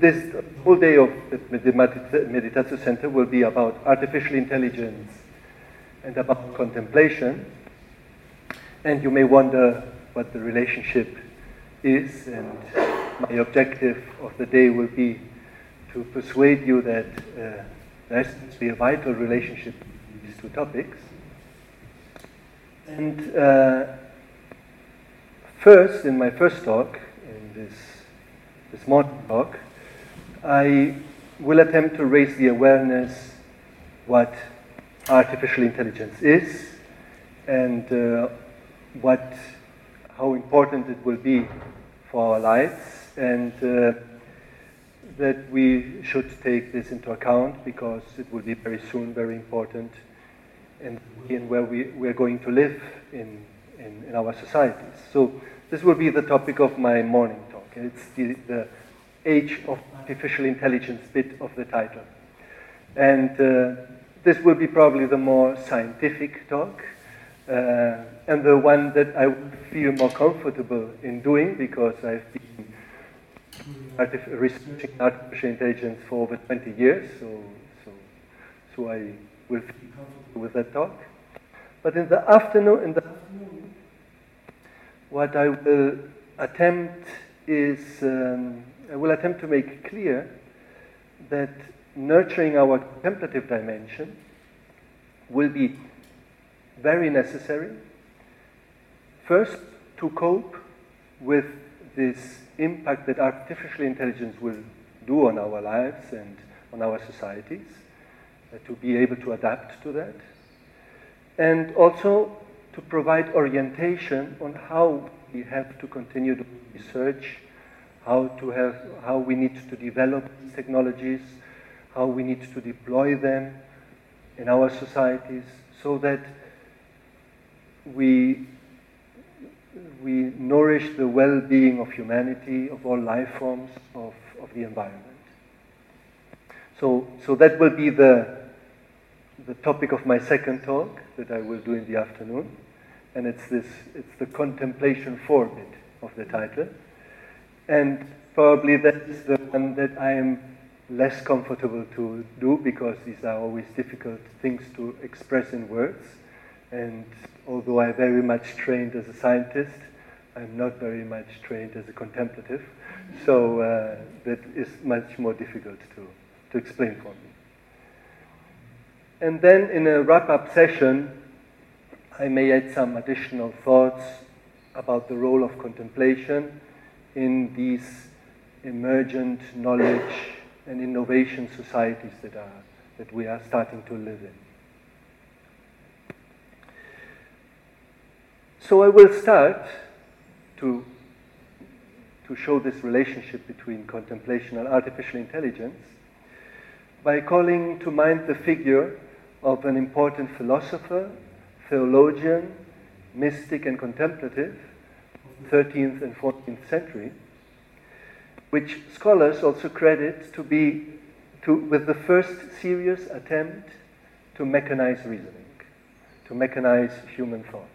this whole day of the Meditatio Center will be about artificial intelligence and about contemplation. And you may wonder what the relationship is, and my objective of the day will be to persuade you that uh, there has to be a vital relationship between these two topics. And uh, first, in my first talk, in this, this morning talk, I will attempt to raise the awareness what artificial intelligence is and uh, what, how important it will be for our lives and uh, that we should take this into account because it will be very soon very important and in where we, we're going to live in, in, in, our societies. So this will be the topic of my morning talk. It's the, the age of artificial intelligence bit of the title. And uh, this will be probably the more scientific talk, uh, and the one that I feel more comfortable in doing because I've been artif- researching artificial intelligence for over 20 years, so, so, so I will feel comfortable with that talk. But in the afternoon, in the afternoon, what I will attempt is um, will attempt to make clear that nurturing our contemplative dimension will be very necessary. First, to cope with this impact that artificial intelligence will do on our lives and on our societies, uh, to be able to adapt to that, and also to provide orientation on how we have to continue to research how to have, how we need to develop technologies, how we need to deploy them in our societies so that we, we nourish the well-being of humanity, of all life forms, of, of the environment. So, so that will be the, the topic of my second talk that I will do in the afternoon. And it's this, it's the contemplation for bit of the title. And probably that's the one that I am less comfortable to do because these are always difficult things to express in words. And although I'm very much trained as a scientist, I'm not very much trained as a contemplative. So uh, that is much more difficult to, to explain for me. And then in a wrap up session, I may add some additional thoughts about the role of contemplation in these emergent knowledge and innovation societies that, are, that we are starting to live in. So I will start to, to show this relationship between contemplation and artificial intelligence by calling to mind the figure of an important philosopher, theologian, mystic, and contemplative 13th and 14th century, which scholars also credit to be to, with the first serious attempt to mechanize reasoning, to mechanize human thought.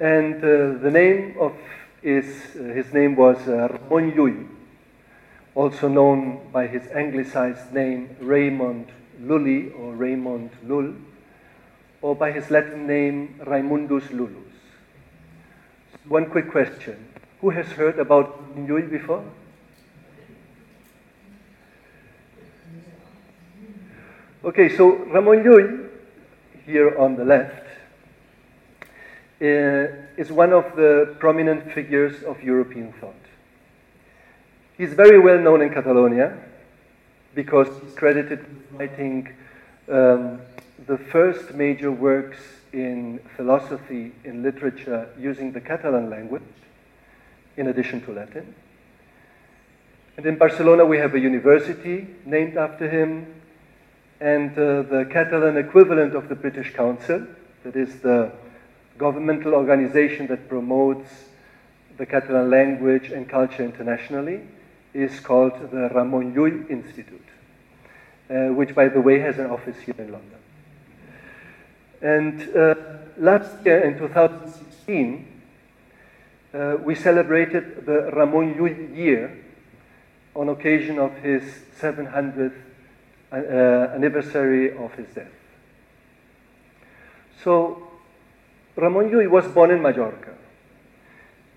And uh, the name of is, uh, his name was uh, Ramon Llull, also known by his anglicized name Raymond Lully or Raymond Lull, or by his Latin name Raimundus Lullus. One quick question. Who has heard about Llull before? Okay, so Ramon Llull, here on the left, uh, is one of the prominent figures of European thought. He's very well known in Catalonia because he's credited with writing um, the first major works in philosophy, in literature, using the Catalan language, in addition to Latin. And in Barcelona, we have a university named after him, and uh, the Catalan equivalent of the British Council, that is the governmental organization that promotes the Catalan language and culture internationally, is called the Ramon Llull Institute, uh, which, by the way, has an office here in London. And uh, last year, in 2016, uh, we celebrated the Ramon Llull year on occasion of his 700th uh, anniversary of his death. So, Ramon Llull was born in Majorca.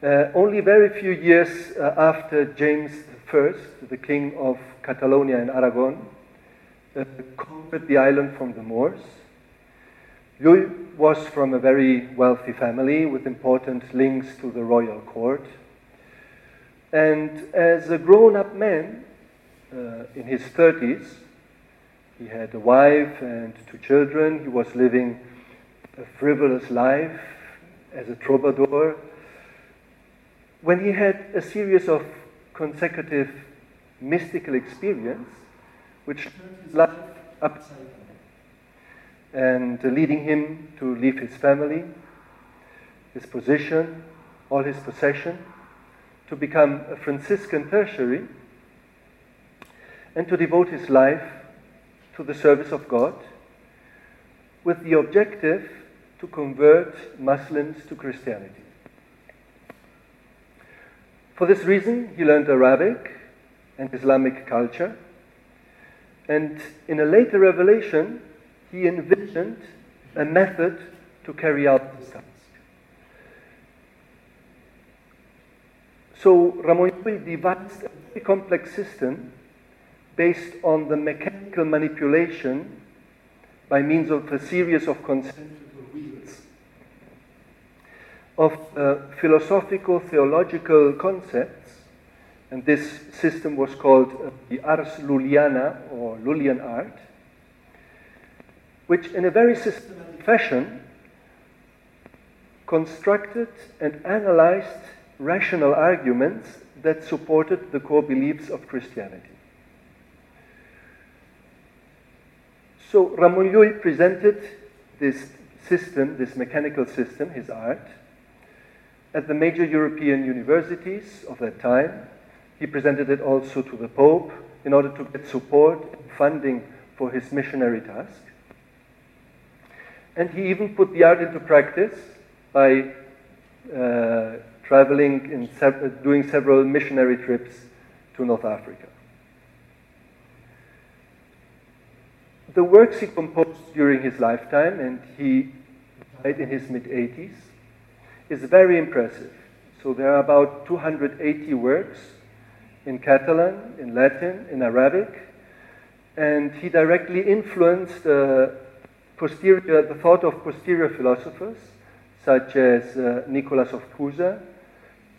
Uh, only very few years uh, after James I, the king of Catalonia and Aragon, uh, conquered the island from the Moors. Llull was from a very wealthy family with important links to the royal court. And as a grown up man uh, in his 30s, he had a wife and two children. He was living a frivolous life as a troubadour. When he had a series of consecutive mystical experience, which turned his life upside and leading him to leave his family, his position, all his possession, to become a Franciscan tertiary, and to devote his life to the service of God with the objective to convert Muslims to Christianity. For this reason, he learned Arabic and Islamic culture, and in a later revelation, he envisioned a method to carry out this task. So Ramon devised a very complex system based on the mechanical manipulation by means of a series of concentric wheels of uh, philosophical theological concepts, and this system was called uh, the Ars Lulliana or Lullian art, which in a very systematic fashion constructed and analyzed rational arguments that supported the core beliefs of Christianity. So Ramon Llull presented this system, this mechanical system, his art, at the major European universities of that time. He presented it also to the Pope in order to get support and funding for his missionary task. And he even put the art into practice by uh, traveling in sev- doing several missionary trips to North Africa. The works he composed during his lifetime, and he died in his mid 80s, is very impressive. So there are about 280 works in Catalan, in Latin, in Arabic, and he directly influenced uh, posterior, the thought of posterior philosophers such as uh, Nicholas of Cusa,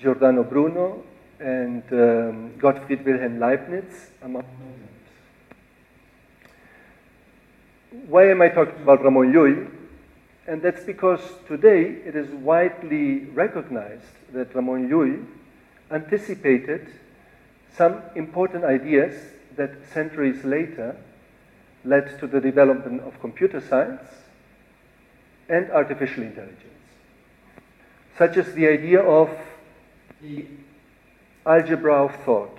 Giordano Bruno, and um, Gottfried Wilhelm Leibniz, among others. Why am I talking about Ramon Llull? And that's because today it is widely recognized that Ramon Llull anticipated some important ideas that centuries later led to the development of computer science and artificial intelligence, such as the idea of the algebra of thought,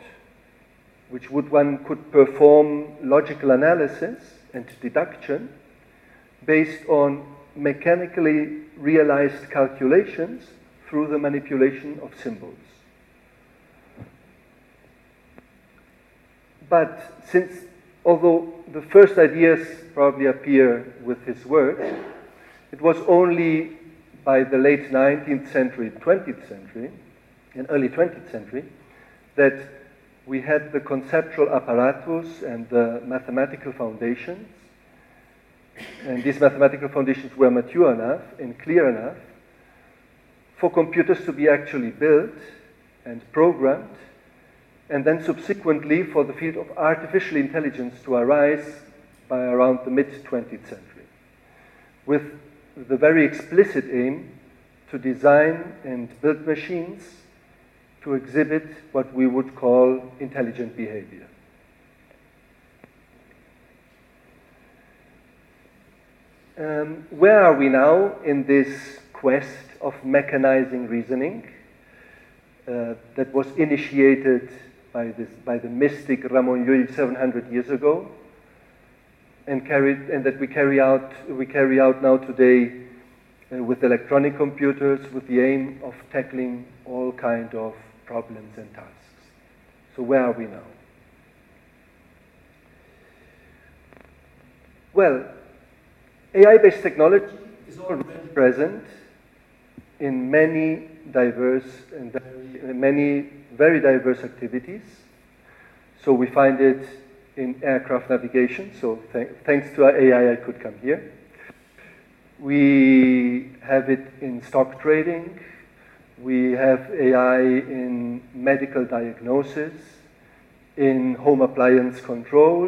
which would one could perform logical analysis and deduction based on mechanically realized calculations through the manipulation of symbols. But since, although the first ideas probably appear with his work, it was only by the late 19th century, 20th century, in early 20th century that we had the conceptual apparatus and the mathematical foundations. And these mathematical foundations were mature enough and clear enough for computers to be actually built and programmed, and then subsequently for the field of artificial intelligence to arise by around the mid 20th century, with the very explicit aim to design and build machines to exhibit what we would call intelligent behavior. Um, where are we now in this quest of mechanizing reasoning uh, that was initiated by, this, by the mystic Ramon Llull 700 years ago, and, carried, and that we carry, out, we carry out now today uh, with electronic computers with the aim of tackling all kind of problems and tasks. So where are we now? Well, AI-based technology is already present in many diverse and many very diverse activities. So we find it in aircraft navigation. So th thanks to AI, I could come here. We have it in stock trading. We have AI in medical diagnosis, in home appliance control.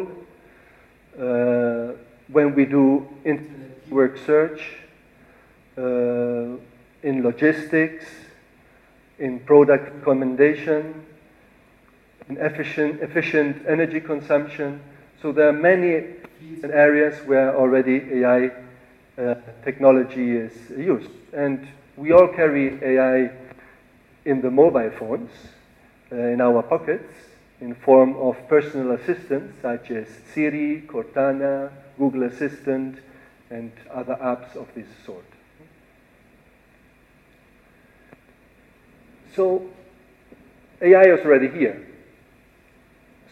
Uh, when we do internet work search, uh, in logistics, in product recommendation, in efficient, efficient energy consumption. So there are many areas where already AI uh, technology is used. And we all carry AI in the mobile phones, uh, in our pockets, in form of personal assistants such as Siri, Cortana, Google Assistant, and other apps of this sort. So AI is already here.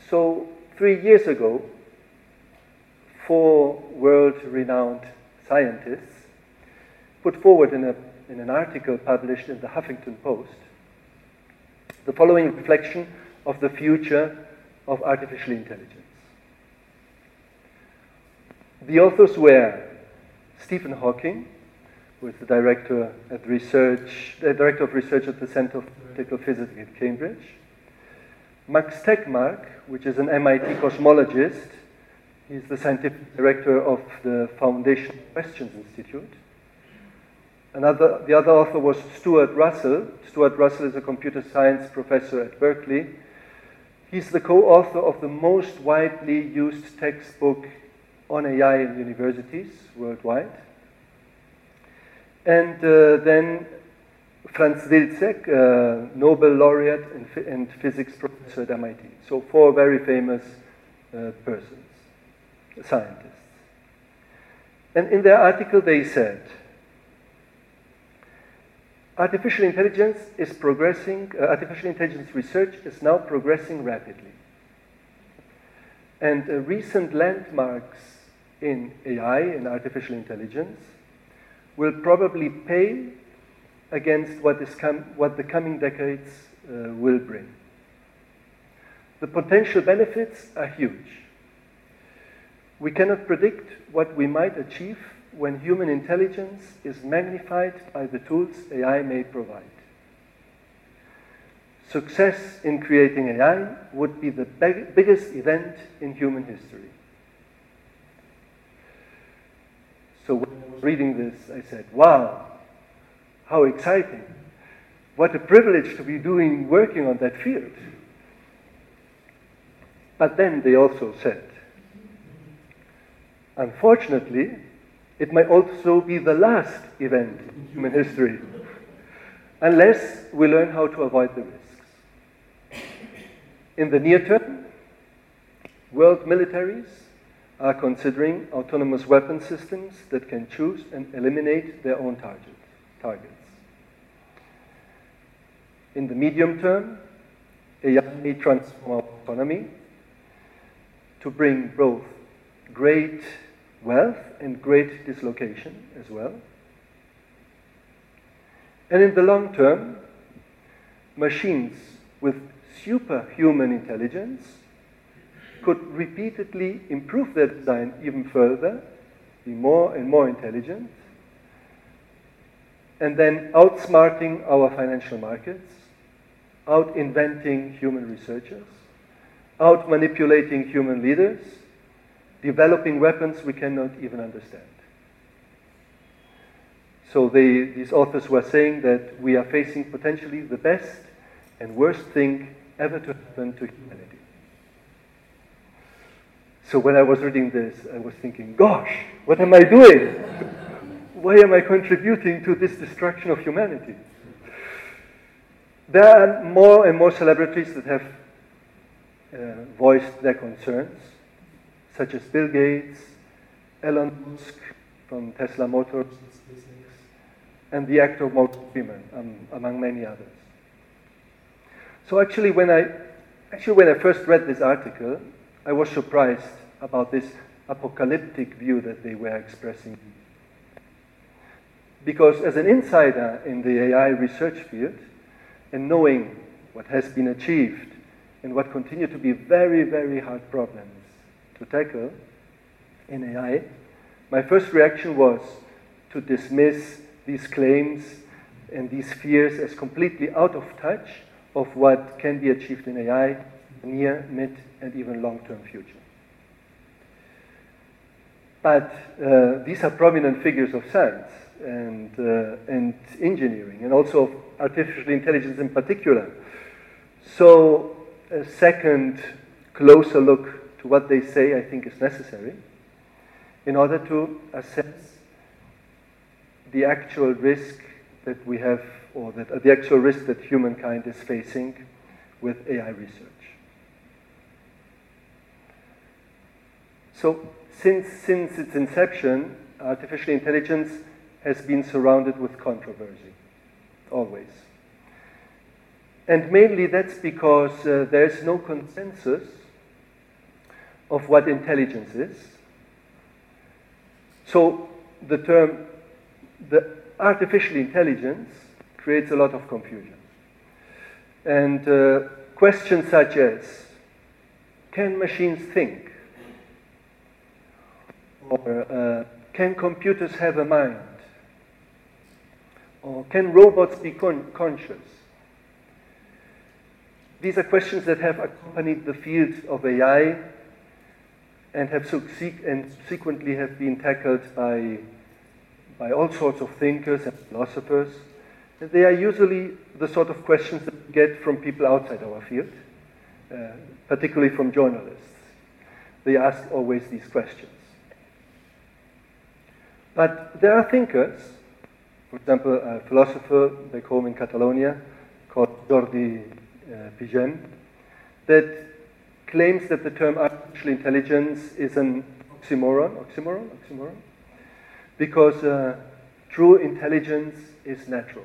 So three years ago, four world-renowned scientists put forward in, a, in an article published in the Huffington Post the following reflection of the future of artificial intelligence. The authors were Stephen Hawking, is the director at research, the director of research at the Center of Theoretical Physics at Cambridge, Max Tegmark, which is an MIT cosmologist, he's the scientific director of the Foundation Questions Institute. Another, the other author was Stuart Russell. Stuart Russell is a computer science professor at Berkeley. He's the co-author of the most widely used textbook on AI in universities worldwide. And uh, then Franz Wilczek, uh, Nobel laureate and, and, physics professor at MIT. So four very famous uh, persons, scientists. And in their article they said, artificial intelligence is progressing, uh, artificial intelligence research is now progressing rapidly. And uh, recent landmarks in AI and artificial intelligence will probably pay against what, is com- what the coming decades uh, will bring. The potential benefits are huge. We cannot predict what we might achieve when human intelligence is magnified by the tools AI may provide. Success in creating AI would be the big, biggest event in human history. So when I was reading this, I said, wow, how exciting. What a privilege to be doing, working on that field. But then they also said, unfortunately, it might also be the last event in human history, unless we learn how to avoid the risks. In the near term, world militaries are considering autonomous weapon systems that can choose and eliminate their own target, targets. In the medium term, AI may transform economy to bring both great wealth and great dislocation as well. And in the long term, machines with superhuman intelligence could repeatedly improve their design even further, be more and more intelligent, and then outsmarting our financial markets, out inventing human researchers, out manipulating human leaders, developing weapons we cannot even understand. So they, these authors were saying that we are facing potentially the best and worst thing ever to happen to humanity. So when I was reading this, I was thinking, gosh, what am I doing? Why am I contributing to this destruction of humanity? There are more and more celebrities that have uh, voiced their concerns such as Bill Gates, Elon Musk from Tesla Motors, and the actor Morgan Freeman, um, among many others. So actually, when I actually when I first read this article, I was surprised about this apocalyptic view that they were expressing. Because as an insider in the AI research field, and knowing what has been achieved and what continue to be very, very hard problems to tackle in AI, my first reaction was to dismiss these claims and these fears as completely out of touch of what can be achieved in AI near, mid, and even long-term future. But uh, these are prominent figures of science and, uh, and engineering, and also of artificial intelligence in particular. So, a second closer look to what they say, I think, is necessary in order to assess the actual risk that we have, or that, uh, the actual risk that humankind is facing with AI research. So, since, since its inception, artificial intelligence has been surrounded with controversy, always. And mainly that's because uh, there's no consensus of what intelligence is. So the term, the artificial intelligence creates a lot of confusion. And uh, questions such as, can machines think? Or uh, can computers have a mind? Or can robots be con- conscious? These are questions that have accompanied the field of AI and have subsequently have been tackled by, by all sorts of thinkers and philosophers. And they are usually the sort of questions that we get from people outside our field, uh, particularly from journalists. They ask always these questions. But there are thinkers, for example, a philosopher back home in Catalonia called Jordi uh, Pigem, that claims that the term artificial intelligence is an oxymoron, oxymoron, oxymoron, because uh, true intelligence is natural.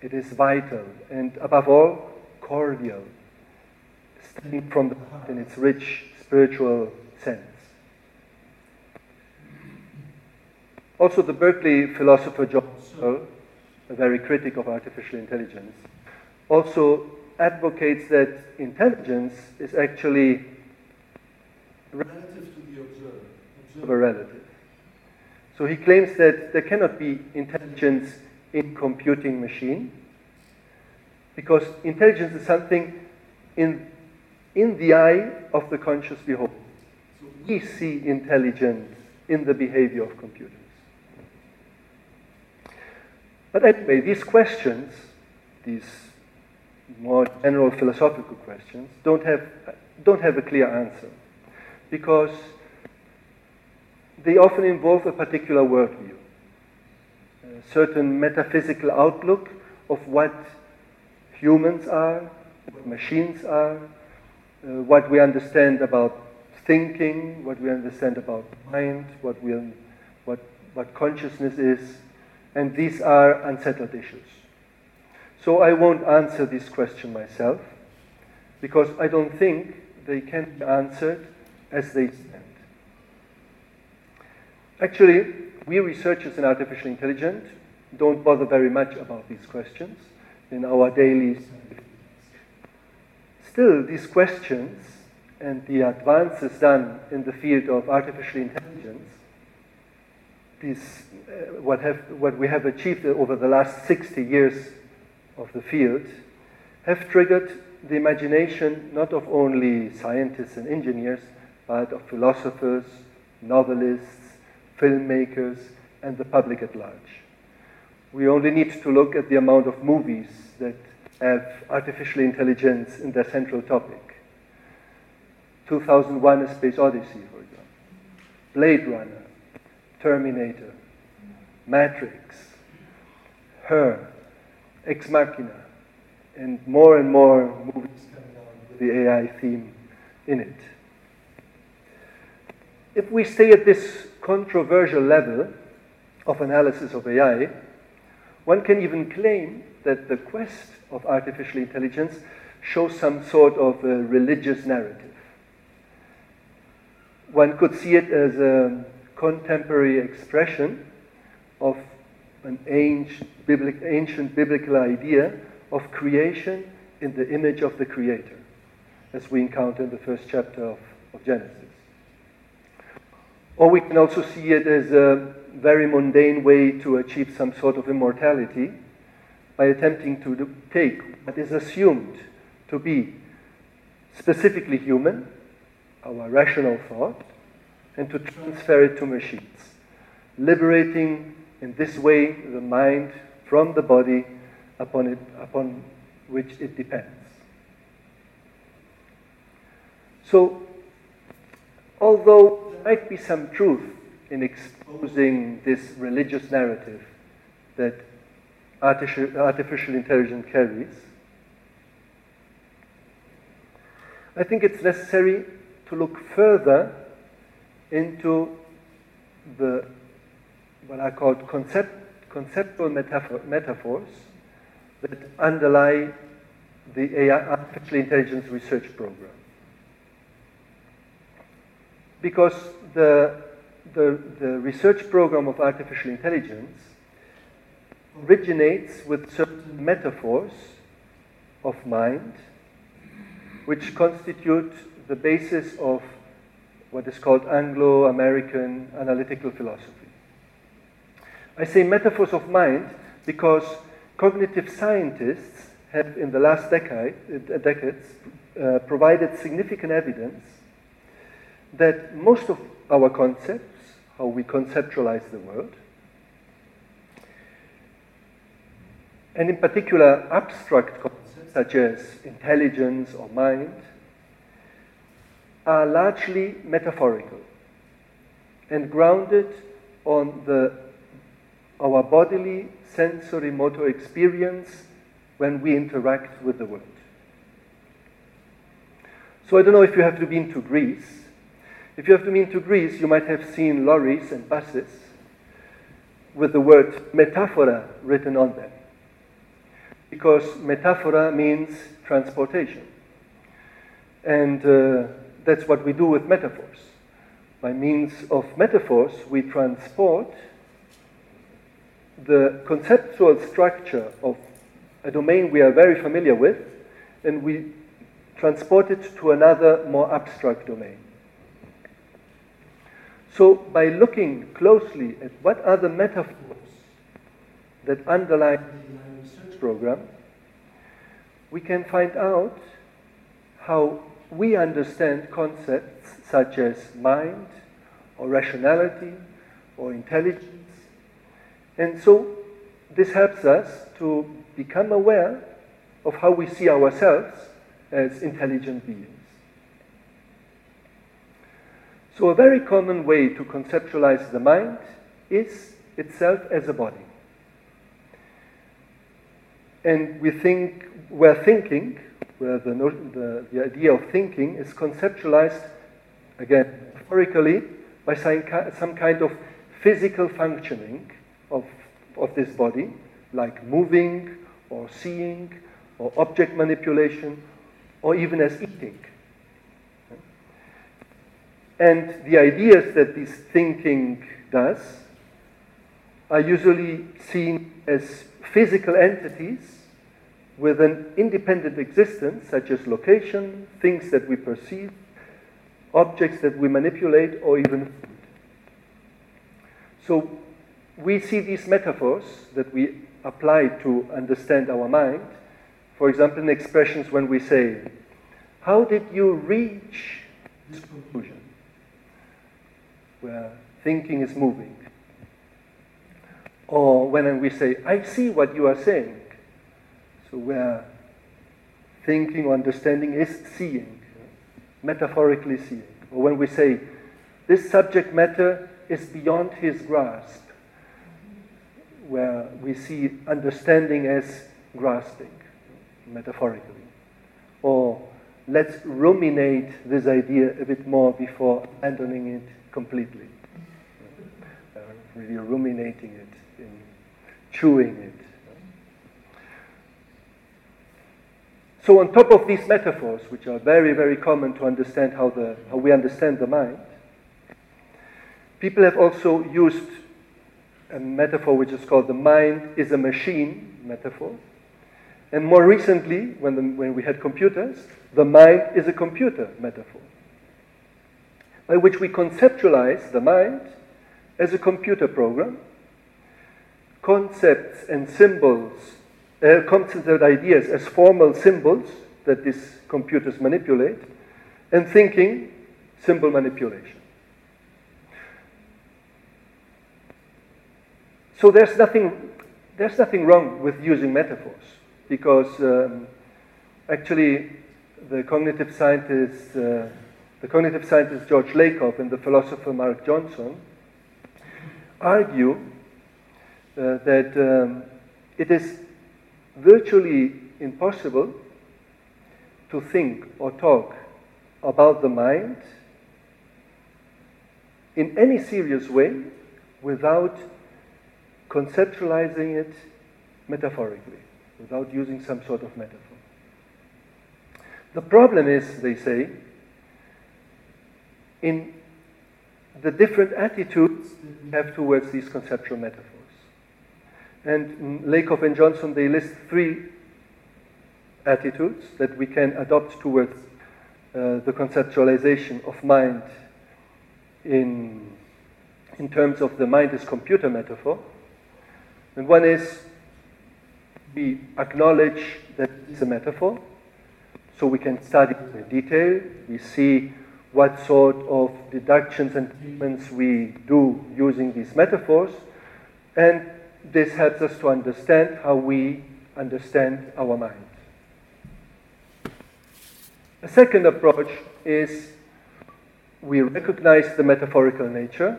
It is vital and, above all, cordial, stemming from the heart in its rich spiritual sense. Also, the Berkeley philosopher John Searle, a very critic of artificial intelligence, also advocates that intelligence is actually relative to the observer, observer relative. So he claims that there cannot be intelligence in computing machine because intelligence is something in, in the eye of the conscious beholder. So we see intelligence in the behavior of computers. But anyway, these questions, these more general philosophical questions, don't have, don't have a clear answer. Because they often involve a particular worldview, a certain metaphysical outlook of what humans are, what machines are, uh, what we understand about thinking, what we understand about mind, what, we, what, what consciousness is, and these are unsettled issues. So I won't answer this question myself, because I don't think they can be answered as they stand. Actually, we researchers in artificial intelligence don't bother very much about these questions in our daily Still, these questions and the advances done in the field of artificial intelligence uh, what, have, what we have achieved over the last 60 years of the field have triggered the imagination not of only scientists and engineers, but of philosophers, novelists, filmmakers, and the public at large. We only need to look at the amount of movies that have artificial intelligence in their central topic. 2001 A Space Odyssey, for example. Blade Runner. Terminator, Matrix, Her, Ex Machina, and more and more movies coming on with the AI theme in it. If we stay at this controversial level of analysis of AI, one can even claim that the quest of artificial intelligence shows some sort of a religious narrative. one could see it as a contemporary expression of an ancient, ancient biblical idea of creation in the image of the Creator, as we encounter in the first chapter of, of Genesis. Or we can also see it as a very mundane way to achieve some sort of immortality by attempting to take what is assumed to be specifically human, our rational thought, and to transfer it to machines, liberating in this way the mind from the body upon, it, upon which it depends. So, although there might be some truth in exposing this religious narrative that artificial, artificial intelligence carries, I think it's necessary to look further into the what I call concept, conceptual metaphor, metaphors that underlie the AI, artificial intelligence research program. Because the, the, the research program of artificial intelligence originates with certain metaphors of mind which constitute the basis of what is called Anglo American analytical philosophy. I say metaphors of mind because cognitive scientists have, in the last decade, uh, decades, uh, provided significant evidence that most of our concepts, how we conceptualize the world, and in particular abstract concepts such as intelligence or mind, are largely metaphorical and grounded on the, our bodily sensory motor experience when we interact with the world. So I don't know if you have been to Greece. If you have been to Greece, you might have seen lorries and buses with the word metaphora written on them. Because metaphora means transportation. And uh, that's what we do with metaphors. By means of metaphors, we transport the conceptual structure of a domain we are very familiar with, and we transport it to another more abstract domain. So, by looking closely at what are the metaphors that underlie the research program, we can find out how we understand concepts such as mind, or rationality, or intelligence. And so this helps us to become aware of how we see ourselves as intelligent beings. So, a very common way to conceptualize the mind is itself as a body. And we think, we're thinking where the, the, the idea of thinking is conceptualized, again, metaphorically, by some kind of physical functioning of, of this body, like moving or seeing or object manipulation or even as eating. And the ideas that this thinking does are usually seen as physical entities with an independent existence, such as location, things that we perceive, objects that we manipulate, or even. So we see these metaphors that we apply to understand our mind, for example, in expressions when we say, How did you reach this conclusion? Where thinking is moving. Or when we say, I see what you are saying. So where thinking or understanding is seeing, metaphorically seeing. Or when we say, this subject matter is beyond his grasp, where we see understanding as grasping, metaphorically. Or let's ruminate this idea a bit more before abandoning it completely. Uh, really ruminating it, in chewing it. So, on top of these metaphors, which are very, very common to understand how, the, how we understand the mind, People have also used a metaphor which is called the mind is a machine metaphor. And more recently, when, the, when we had computers, the mind is a computer metaphor, by which we conceptualize the mind as a computer program, concepts and symbols, uh, concepts ideas as formal symbols that these computers manipulate, and thinking symbol manipulation. So there's nothing, there's nothing wrong with using metaphors because um, actually the cognitive scientist, uh, the cognitive scientist George Lakoff and the philosopher Mark Johnson argue uh, that um, it is virtually impossible to think or talk about the mind in any serious way without conceptualizing it metaphorically, without using some sort of metaphor. The problem is, they say, in the different attitudes we have towards these conceptual metaphors. And Lakoff and Johnson, they list three attitudes that we can adopt towards uh, the conceptualization of mind in, in terms of the mind as computer metaphor. And one is we acknowledge that it's a metaphor, so we can study in detail. We see what sort of deductions and treatments we do using these metaphors, and this helps us to understand how we understand our mind. A second approach is we recognize the metaphorical nature,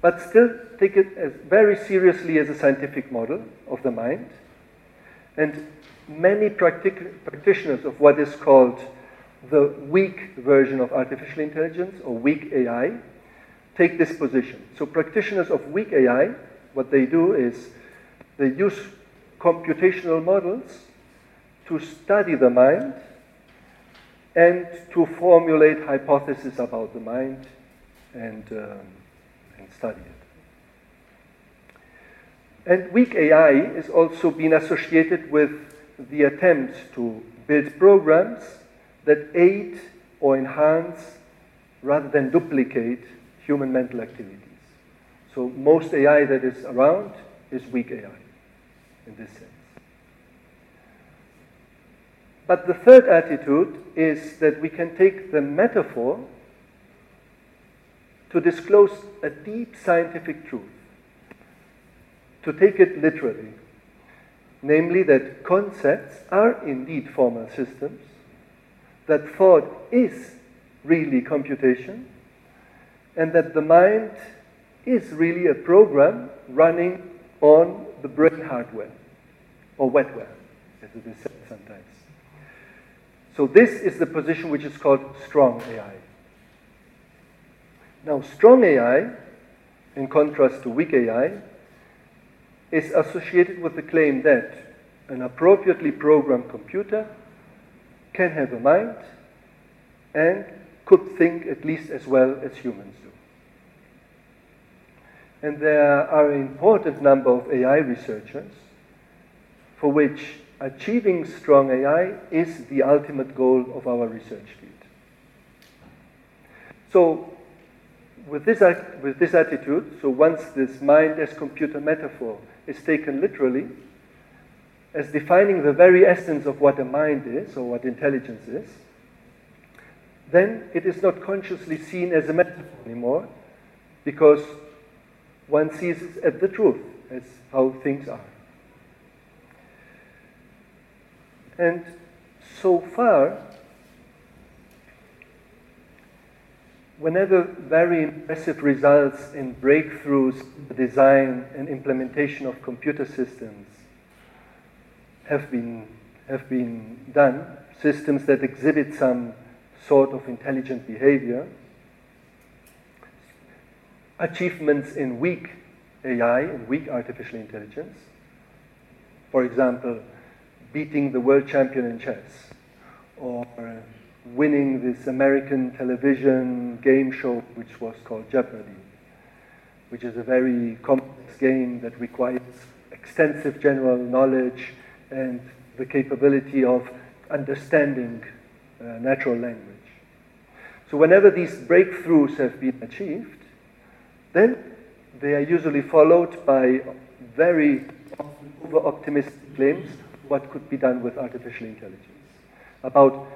but still take it as very seriously as a scientific model of the mind. And many practic- practitioners of what is called the weak version of artificial intelligence or weak AI take this position. So, practitioners of weak AI, what they do is they use computational models to study the mind and to formulate hypotheses about the mind and, um, and study it. And weak AI is also being associated with the attempt to build programs that aid or enhance rather than duplicate human mental activities. So most AI that is around is weak AI in this sense. But the third attitude is that we can take the metaphor to disclose a deep scientific truth, to take it literally, namely that concepts are indeed formal systems, that thought is really computation, and that the mind is really a program running on the brain hardware, or wetware, as it is said sometimes. So this is the position which is called strong AI. Now, strong AI, in contrast to weak AI, is associated with the claim that an appropriately programmed computer can have a mind and could think at least as well as humans. And there are an important number of AI researchers for which achieving strong AI is the ultimate goal of our research field. So, with this, with this attitude, so once this mind as computer metaphor is taken literally, as defining the very essence of what a mind is or what intelligence is, then it is not consciously seen as a metaphor anymore because one sees as the truth, as how things are. And so far, whenever very impressive results in breakthroughs, design, and implementation of computer systems have been, have been done, systems that exhibit some sort of intelligent behavior, achievements in weak AI and weak artificial intelligence, for example, beating the world champion in chess, or winning this American television game show which was called Jeopardy, which is a very complex game that requires extensive general knowledge and the capability of understanding uh, natural language. So, whenever these breakthroughs have been achieved, then they are usually followed by very over optimistic claims what could be done with artificial intelligence. About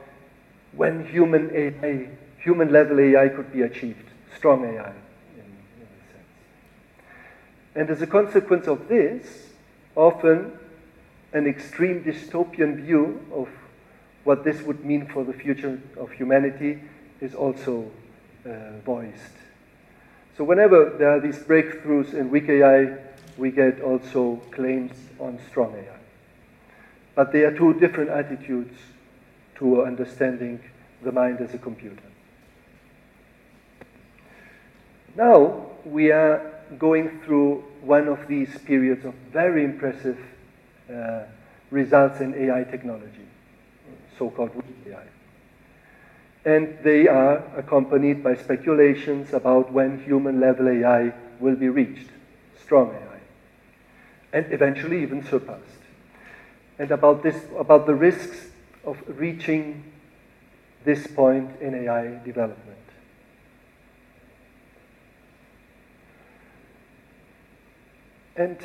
when human AI, human level AI could be achieved, strong AI in, in a sense. And as a consequence of this, often an extreme dystopian view of what this would mean for the future of humanity is also uh, voiced. So whenever there are these breakthroughs in weak AI, we get also claims on strong AI. But they are two different attitudes to understanding the mind as a computer. Now we are going through one of these periods of very impressive uh, results in AI technology, so-called weak AI. And they are accompanied by speculations about when human level AI will be reached, strong AI, and eventually even surpassed. And about, this, about the risks of reaching this point in AI development. And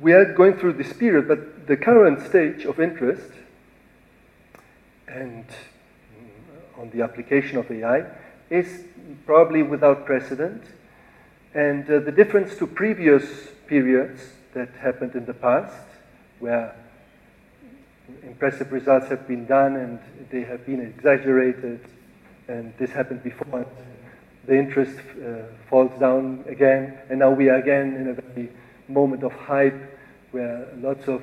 we are going through this period, but the current stage of interest and on the application of AI is probably without precedent. And uh, the difference to previous periods that happened in the past, where impressive results have been done and they have been exaggerated, and this happened before, the interest uh, falls down again, and now we are again in a very moment of hype where lots of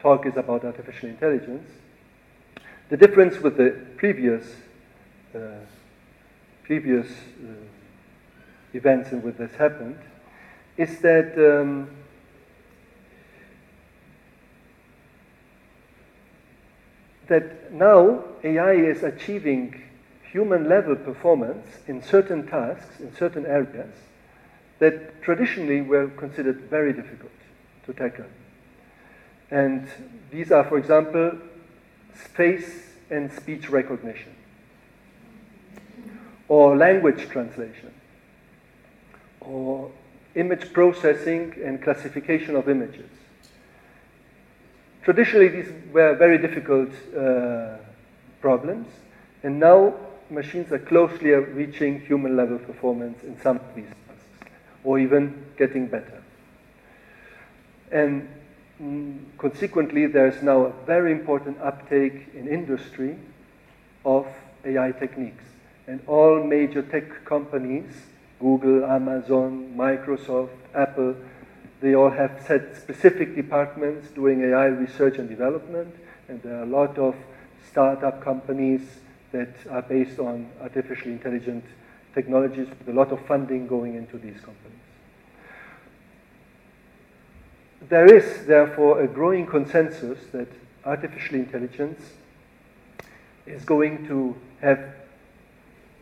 talk is about artificial intelligence. The difference with the previous previous uh, events in which this happened is that um, that now AI is achieving human level performance in certain tasks, in certain areas, that traditionally were considered very difficult to tackle. And these are, for example, space and speech recognition, or language translation, or image processing and classification of images. Traditionally, these were very difficult uh, problems, and now machines are closely reaching human level performance in some of these tasks, or even getting better. And mm, consequently, there's now a very important uptake in industry of AI techniques. And all major tech companies, Google, Amazon, Microsoft, Apple, they all have set specific departments doing AI research and development. And there are a lot of startup companies that are based on artificially intelligent technologies with a lot of funding going into these companies. There is, therefore, a growing consensus that artificial intelligence is going to have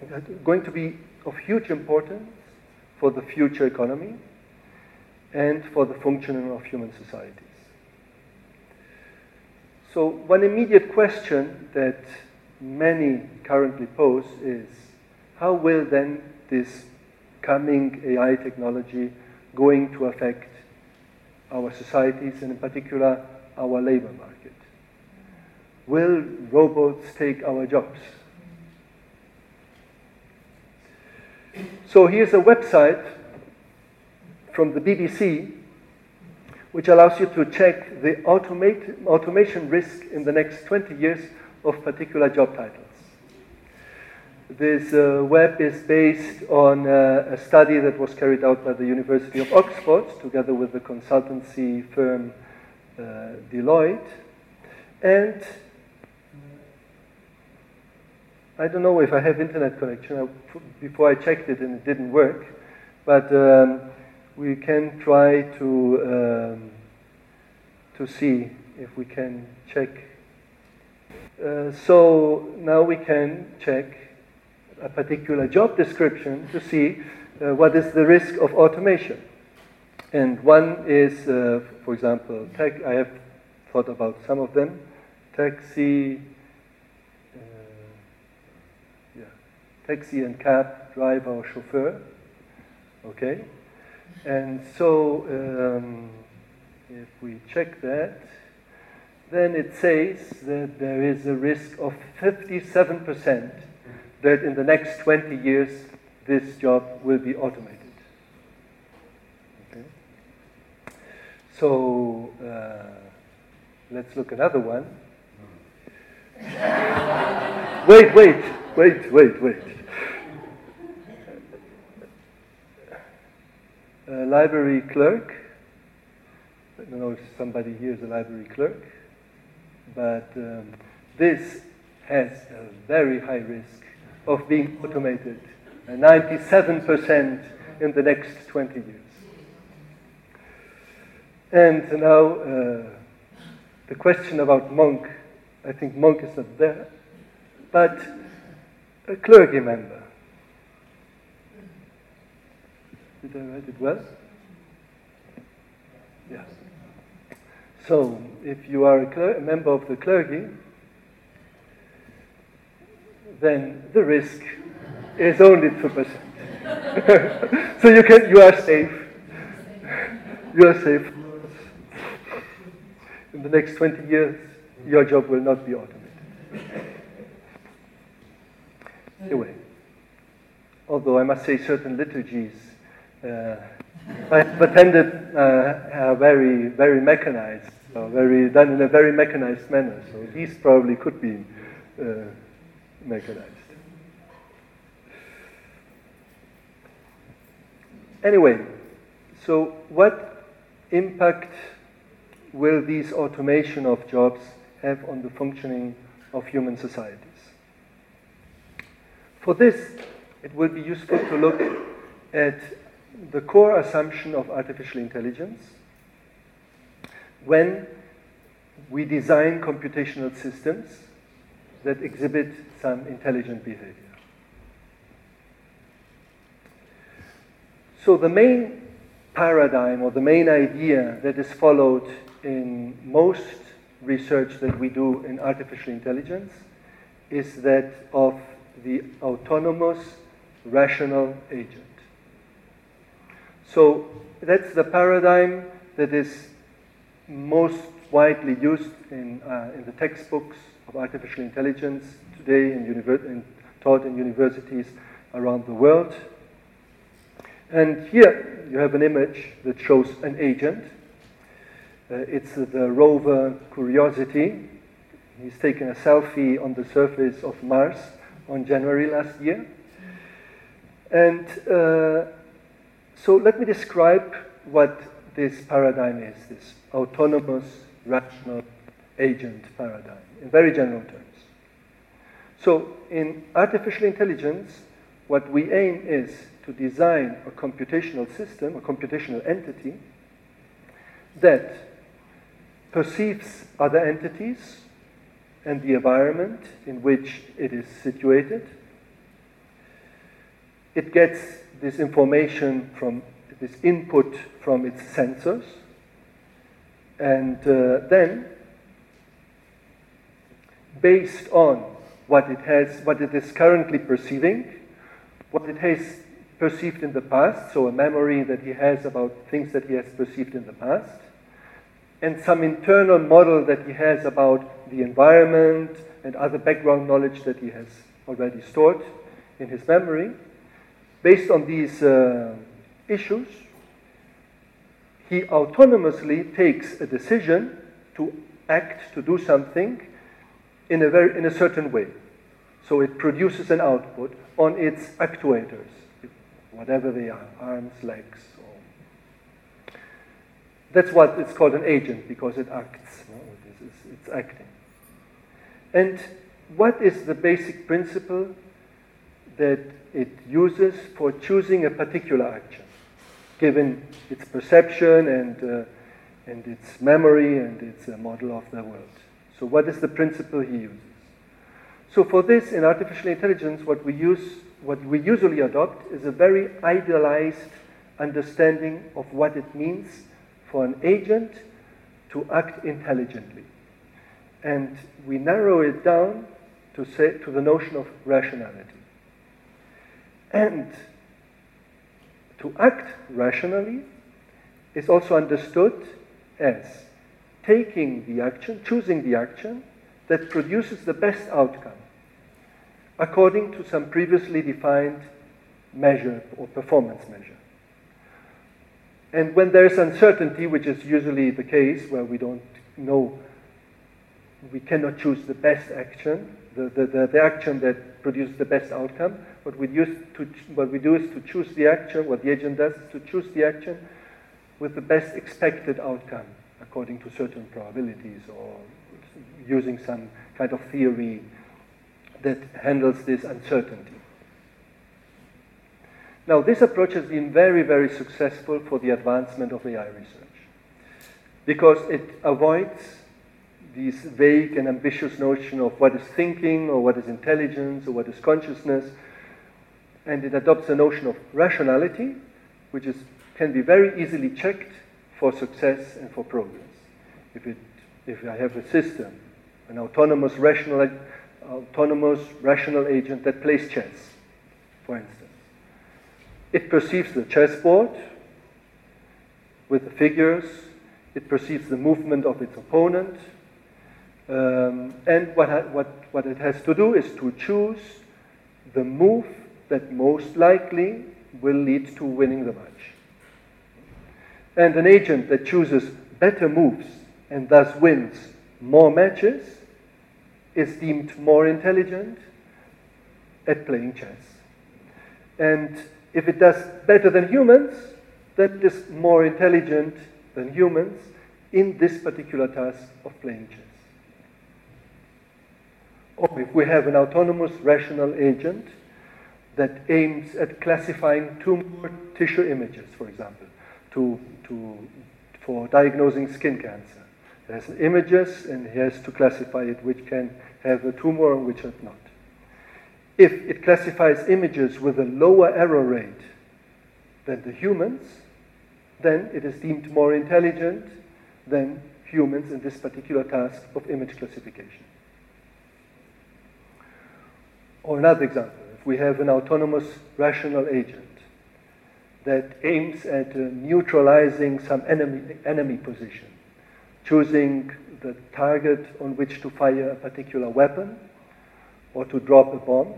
Uh, going to be of huge importance for the future economy and for the functioning of human societies. So one immediate question that many currently pose is how will then this coming AI technology going to affect our societies and in particular our labor market? Will robots take our jobs? So here's a website from the BBC which allows you to check the automate, automation risk in the next 20 years of particular job titles. This uh, web is based on uh, a study that was carried out by the University of Oxford together with the consultancy firm uh, Deloitte. And I don't know if I have internet connection. I, before I checked it and it didn't work, but um, we can try to um, to see if we can check uh, so now we can check a particular job description to see uh, what is the risk of automation. And one is, uh, for example, tech, I have thought about some of them. Taxi, yeah, taxi and cab driver or chauffeur. Okay? And so, um, if we check that, then it says that there is a risk of 57% that in the next 20 years this job will be automated. Okay? So uh, let's look at another one. wait, wait, wait, wait, wait. A library clerk. I don't know if somebody here is a library clerk, but um, this has a very high risk of being automated, 97% in the next 20 years. And now uh, the question about monk, I think monk is not there, but a clergy member. Did I write it well? Yes. So, if you are a, a member of the clergy, then the risk is only 2%. so you, can, you are safe. You are safe. In the next 20 years, your job will not be automated. Anyway, although I must say certain liturgies uh, I've attended uh, very, very mechanized, very done in a very mechanized manner. So these probably could be uh, mechanized. Anyway, so what impact will these automation of jobs have on the functioning of human societies? For this, it will be useful to look at the core assumption of artificial intelligence when we design computational systems that exhibit some intelligent behavior. So, the main paradigm or the main idea that is followed in most research that we do in artificial intelligence is that of the autonomous rational agent. So that's the paradigm that is most widely used in, uh, in the textbooks of artificial intelligence today in univer- taught in universities around the world. And here you have an image that shows an agent. Uh, it's the rover Curiosity. He's taken a selfie on the surface of Mars on January last year. And uh, so let me describe what this paradigm is, this autonomous rational agent paradigm, in very general terms. So in artificial intelligence, what we aim is to design a computational system, a computational entity, that perceives other entities and the environment in which it is situated. It gets this information from this input from its sensors, and uh, then based on what it has, what it is currently perceiving, what it has perceived in the past, so a memory that he has about things that he has perceived in the past, and some internal model that he has about the environment and other background knowledge that he has already stored in his memory. Based on these uh, issues, he autonomously takes a decision to act, to do something in a, very, in a certain way. So it produces an output on its actuators, whatever they are, arms, legs. That's what it's called an agent because it acts. No? It's, it's acting. And what is the basic principle that it uses for choosing a particular action, given its perception and, uh, and its memory and its uh, model of the world. So, what is the principle he uses? So for this, in artificial intelligence, what we use, what we usually adopt is a very idealized understanding of what it means for an agent to act intelligently. And we narrow it down to, say, to the notion of rationality. And to act rationally is also understood as taking the action, choosing the action that produces the best outcome according to some previously defined measure or performance measure. And when there is uncertainty, which is usually the case where we don't know, we cannot choose the best action, the, the, the, the action that produces the best outcome, what we, use to, what we do is to choose the action, what the agent does is to choose the action with the best expected outcome according to certain probabilities or using some kind of theory that handles this uncertainty. Now, this approach has been very, very successful for the advancement of AI research because it avoids this vague and ambitious notion of what is thinking or what is intelligence or what is consciousness, and it adopts a notion of rationality, which is, can be very easily checked for success and for progress. If, it, if I have a system, an autonomous rational, autonomous rational agent that plays chess, for instance, it perceives the chessboard with the figures, it perceives the movement of its opponent, um, and what, what, what it has to do is to choose the move that most likely will lead to winning the match. And an agent that chooses better moves and thus wins more matches is deemed more intelligent at playing chess. And if it does better than humans, that is more intelligent than humans in this particular task of playing chess. Or if we have an autonomous rational agent that aims at classifying tumor tissue images, for example, to, to, for diagnosing skin cancer. It has images and he has to classify it which can have a tumor and which are not. If it classifies images with a lower error rate than the humans, then it is deemed more intelligent than humans in this particular task of image classification. Or another example, if we have an autonomous rational agent that aims at uh, neutralizing some enemy, enemy position, choosing the target on which to fire a particular weapon or to drop a bomb,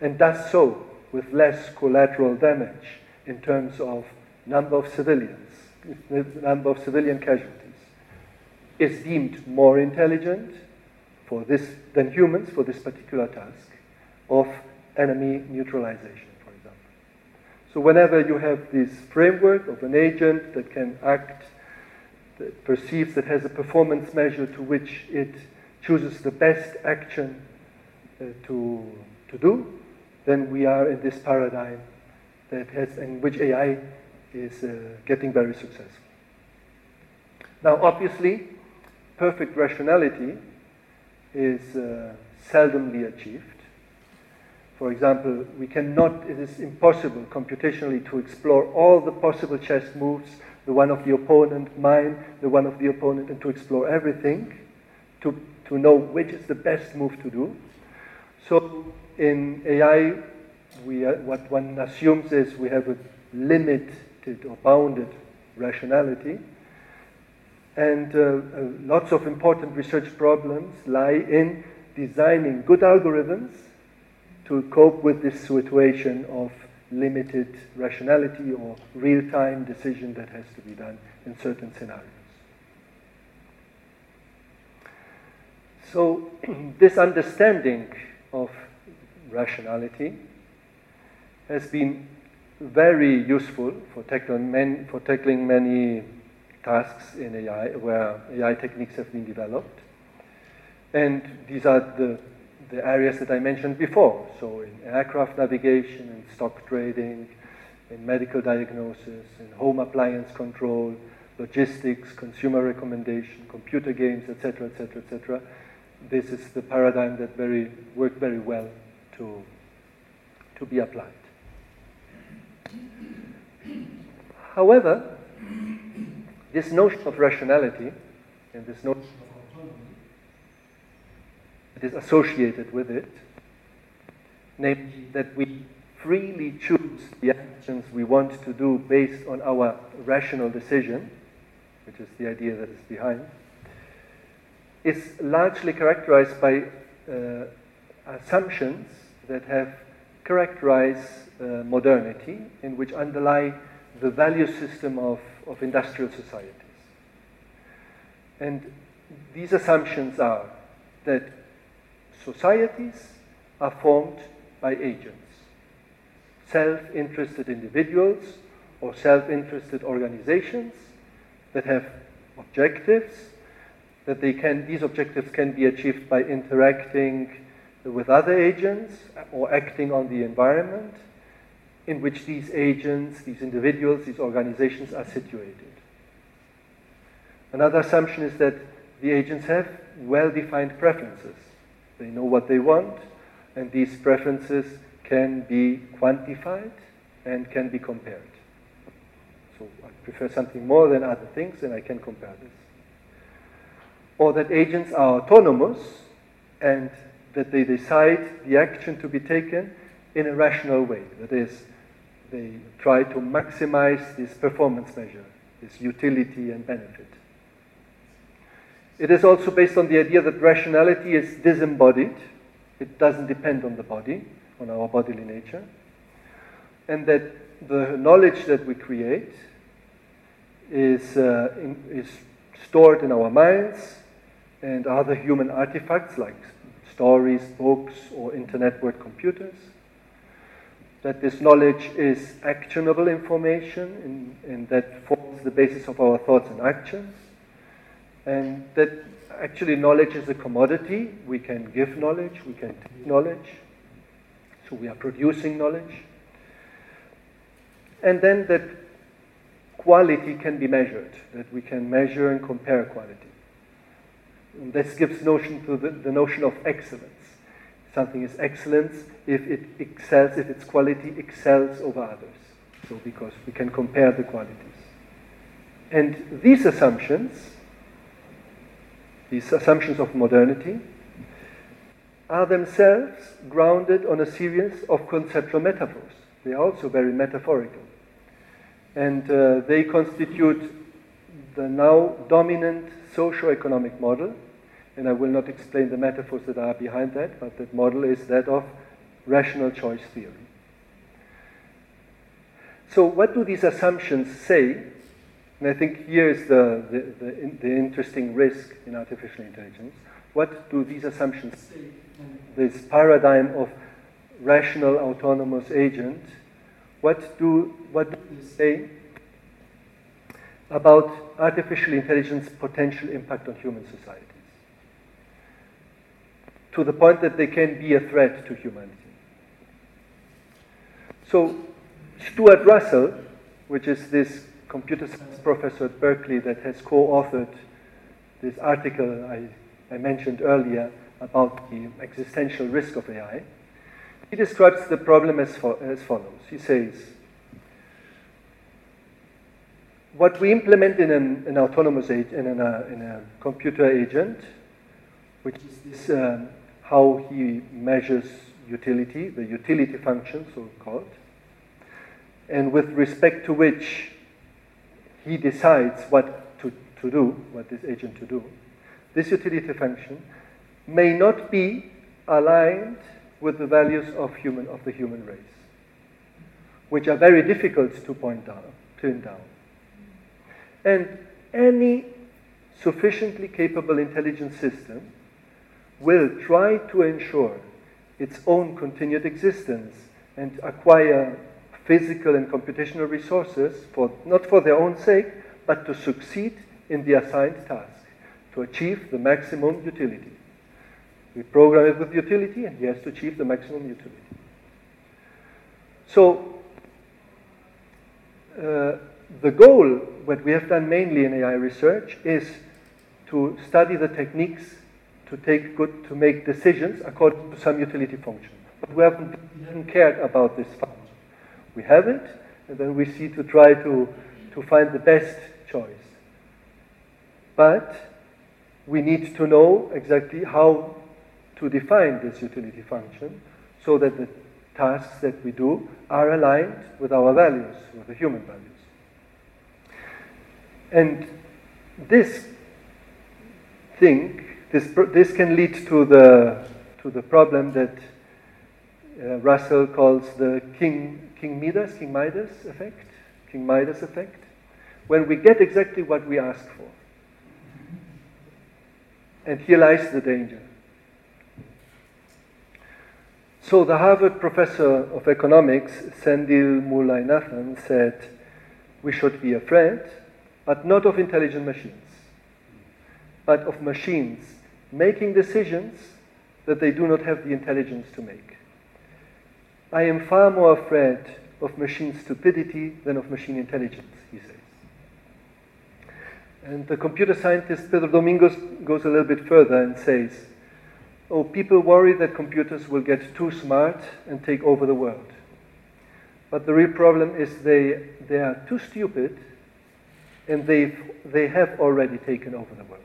and does so with less collateral damage in terms of number of civilians, number of civilian casualties, is deemed more intelligent for this than humans for this particular task of enemy neutralization, for example. So whenever you have this framework of an agent that can act, that perceives that has a performance measure to which it chooses the best action uh, to, to do, then we are in this paradigm that has, in which AI is uh, getting very successful. Now, obviously, perfect rationality is uh, seldomly achieved. For example, we cannot, it is impossible computationally to explore all the possible chess moves, the one of the opponent, mine, the one of the opponent, and to explore everything to, to know which is the best move to do. So in AI, we, uh, what one assumes is we have a limited or bounded rationality. And uh, uh, lots of important research problems lie in designing good algorithms to cope with this situation of limited rationality or real time decision that has to be done in certain scenarios. So, this understanding of rationality has been very useful for tackling, many, for tackling many tasks in AI where AI techniques have been developed. And these are the, the areas that I mentioned before. So in aircraft navigation, in stock trading, in medical diagnosis, in home appliance control, logistics, consumer recommendation, computer games, etc., etc., etc. this is the paradigm that very worked very well to, to be applied. However, this notion of rationality and this notion of autonomy that is associated with it, namely that we freely choose the actions we want to do based on our rational decision, which is the idea that is behind, is largely characterized by uh, assumptions that have characterized uh, modernity, in which underlie the value system of, of industrial societies. And these assumptions are that societies are formed by agents, self interested individuals or self interested organizations that have objectives, that they can, these objectives can be achieved by interacting with other agents or acting on the environment in which these agents, these individuals, these organizations are situated. Another assumption is that the agents have well defined preferences. They know what they want, and these preferences can be quantified and can be compared. So I prefer something more than other things, and I can compare this. Or that agents are autonomous and that they decide the action to be taken in a rational way. That is, they try to maximize this performance measure, this utility and benefit. It is also based on the idea that rationality is disembodied, it doesn't depend on the body, on our bodily nature, and that the knowledge that we create is, uh, in, is stored in our minds and other human artifacts like stories, books, or inter-network computers. That this knowledge is actionable information and that forms the basis of our thoughts and actions. And that actually knowledge is a commodity. We can give knowledge, we can take knowledge. So we are producing knowledge. And then that quality can be measured, that we can measure and compare quality. And this gives notion to the, the notion of excellence. Something is excellence if it excels, if its quality excels over others. So because we can compare the qualities. And these assumptions, these assumptions of modernity, are themselves grounded on a series of conceptual metaphors. They are also very metaphorical. And uh, they constitute the now dominant socio-economic model and I will not explain the metaphors that are behind that, but that model is that of rational choice theory. So, what do these assumptions say? And I think here is the, the, the, the interesting risk in artificial intelligence. What do these assumptions say? This paradigm of rational autonomous agent, what do, what do they say about artificial intelligence potential impact on human society? To the point that they can be a threat to humanity. So, Stuart Russell, which is this computer science professor at Berkeley that has co authored this article I, I mentioned earlier about the existential risk of AI, he describes the problem as, fo- as follows. He says, what we implement in an, an autonomous agent, in, an, uh, in a computer agent, which is this um, how he measures utility, the utility function, so called, and with respect to which he decides what to, to do, what this agent to do, this utility function may not be aligned with the values of human of the human race, which are very difficult to point down, pin down. And any sufficiently capable intelligent system will try to ensure its own continued existence and acquire physical and computational resources for not for their own sake, but to succeed in the assigned task, to achieve the maximum utility. We program it with utility, and he has to achieve the maximum utility. So, uh, the goal, what we have done mainly in AI research, is to study the techniques to take good, to make decisions according to some utility function. But we haven't, we haven't cared about this function. We haven't, and then we see to try to, to find the best choice. But we need to know exactly how to define this utility function so that the tasks that we do are aligned with our values, with the human values. And this thing, this, this can lead to the, to the problem that uh, Russell calls the King, King Midas, King Midas effect, King Midas effect, when we get exactly what we ask for. And here lies the danger. So the Harvard professor of economics, Sendhil Mullainathan, said, we should be afraid, but not of intelligent machines, but of machines making decisions that they do not have the intelligence to make. I am far more afraid of machine stupidity than of machine intelligence, he says. And the computer scientist Pedro Domingos goes a little bit further and says, Oh, people worry that computers will get too smart and take over the world. But the real problem is they, they are too stupid and they've, they have already taken over the world.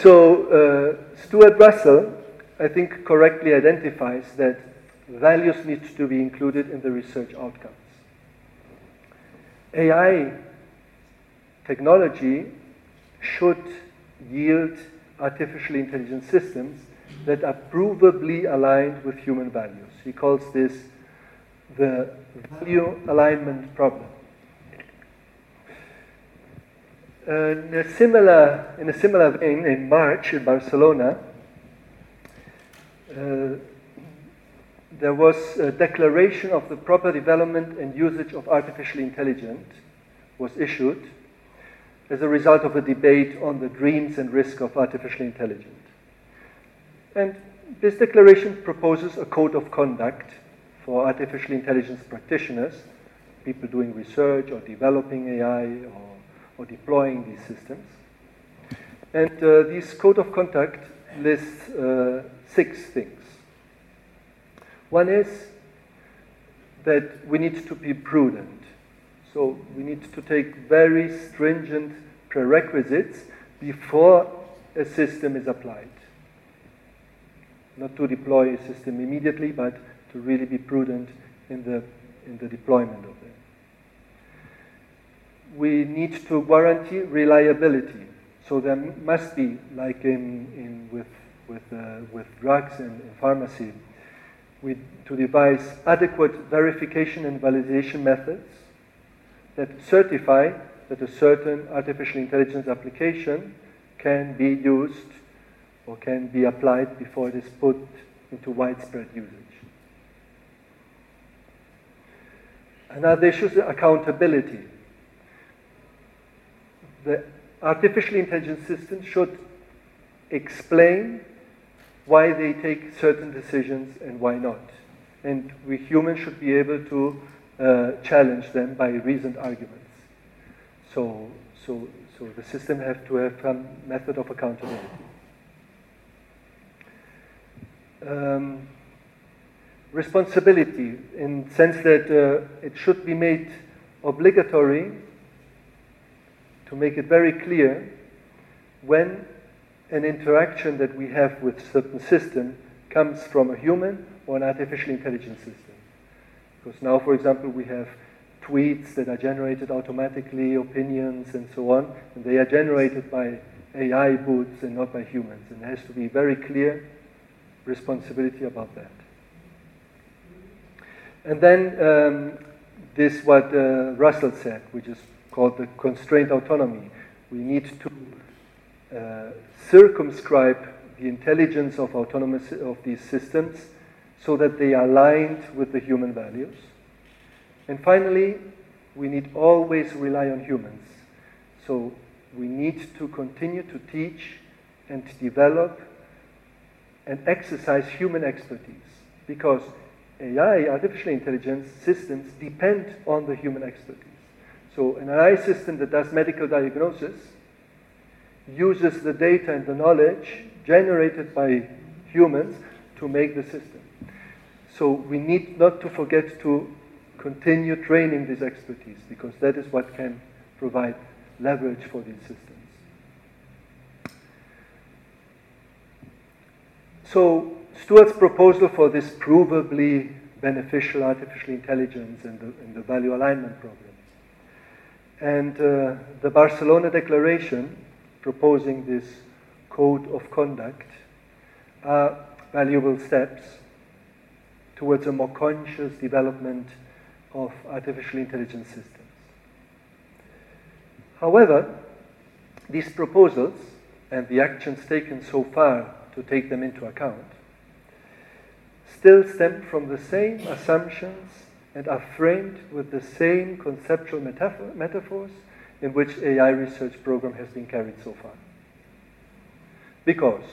So, uh, Stuart Russell, I think, correctly identifies that values need to be included in the research outcomes. AI technology should yield artificial intelligence systems that are provably aligned with human values. He calls this the value alignment problem. In, a similar, in a similar vein, in March in Barcelona, uh, there was a declaration of the proper development and usage of artificial intelligence was issued as a result of a debate on the dreams and risk of artificial intelligence. And this declaration proposes a code of conduct for artificial intelligence practitioners, people doing research or developing AI or, or deploying these systems. And uh, this code of conduct lists uh, six things. One is that we need to be prudent. So we need to take very stringent prerequisites before a system is applied. Not to deploy a system immediately, but to really be prudent in the, in the deployment of it. We need to guarantee reliability. So there must be, like in, in with, with, uh, with drugs and, pharmacy, we, to devise adequate verification and validation methods that certify that a certain artificial intelligence application can be used or can be applied before it is put into widespread usage. Another issue is accountability. The artificial intelligence system should explain why they take certain decisions and why not. And we humans should be able to uh, challenge them by reasoned arguments. So, so, so the system has to have some method of accountability. Um, responsibility in sense that uh, it should be made obligatory to make it very clear when an interaction that we have with certain system comes from a human or an artificial intelligence system. Because now, for example, we have tweets that are generated automatically, opinions, and so on, and they are generated by AI bots and not by humans. And there has to be very clear responsibility about that. And then um, this what uh, Russell said, which is called the constraint autonomy. We need to uh, circumscribe the intelligence of autonomous of these systems so that they are aligned with the human values. And finally, we need always rely on humans. So we need to continue to teach and develop and exercise human expertise because AI, artificial intelligence systems, depend on the human expertise. So an AI system that does medical diagnosis uses the data and the knowledge generated by humans to make the system. So we need not to forget to continue training this expertise because that is what can provide leverage for these systems. So Stuart's proposal for this provably beneficial artificial intelligence and the, and the value alignment problem. And uh, the Barcelona Declaration proposing this code of conduct are valuable steps towards a more conscious development of artificial intelligence systems. However, these proposals and the actions taken so far to take them into account still stem from the same assumptions and are framed with the same conceptual metaphor- metaphors in which AI research program has been carried so far. Because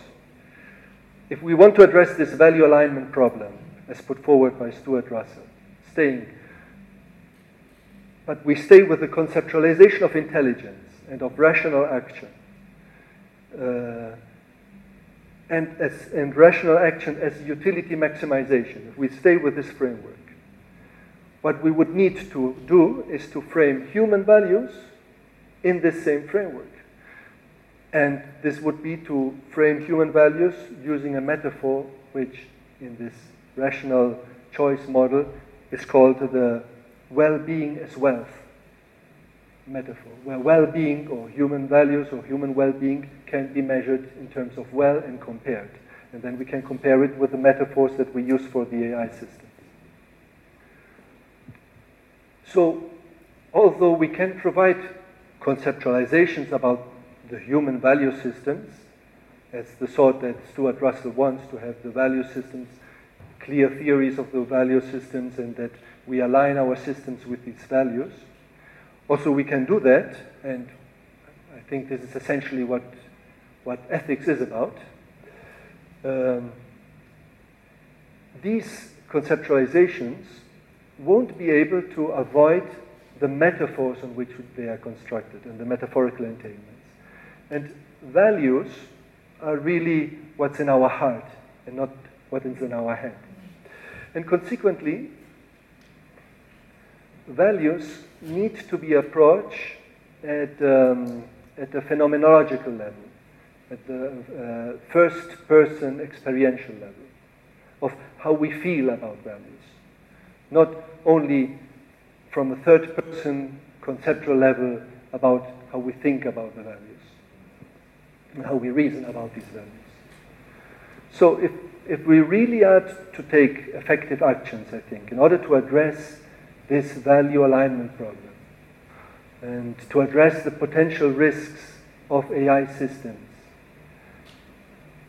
if we want to address this value alignment problem as put forward by Stuart Russell, staying but we stay with the conceptualization of intelligence and of rational action. Uh, and, as, and rational action as utility maximization, if we stay with this framework, what we would need to do is to frame human values in this same framework. And this would be to frame human values using a metaphor which, in this rational choice model, is called the well being as wealth metaphor, where well being or human values or human well being can be measured in terms of well and compared. And then we can compare it with the metaphors that we use for the AI systems. So, although we can provide conceptualizations about the human value systems, as the sort that Stuart Russell wants to have the value systems, clear theories of the value systems, and that we align our systems with these values. Also, we can do that, and I think this is essentially what, what ethics is about. Um, these conceptualizations won't be able to avoid the metaphors on which they are constructed and the metaphorical entailments. And values are really what's in our heart and not what is in our head. And consequently, values need to be approached at, um, at a phenomenological level, at the uh, first person experiential level of how we feel about values. Not only from a third person conceptual level about how we think about the values and how we reason about these values. So if, if we really are to take effective actions, I think, in order to address this value alignment problem and to address the potential risks of AI systems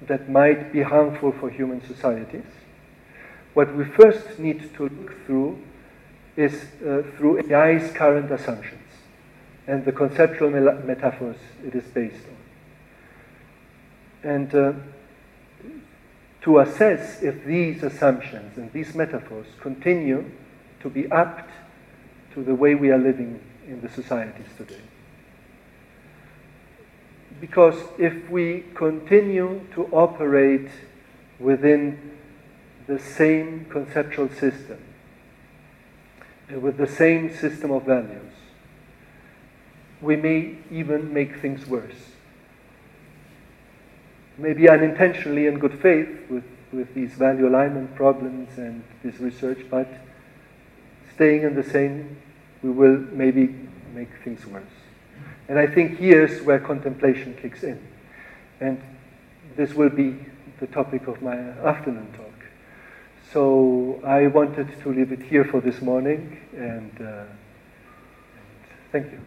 that might be harmful for human societies, what we first need to look through is uh, through AI's current assumptions and the conceptual metaphors it is based on. And uh, to assess if these assumptions and these metaphors continue to be apt to the way we are living in the societies today. Because if we continue to operate within the same conceptual system, and with the same system of values, we may even make things worse. Maybe unintentionally in good faith with, with these value alignment problems and this research, but staying in the same, we will maybe make things worse. And I think here's where contemplation kicks in. And this will be the topic of my afternoon talk. So I wanted to leave it here for this morning, and, uh, and thank you.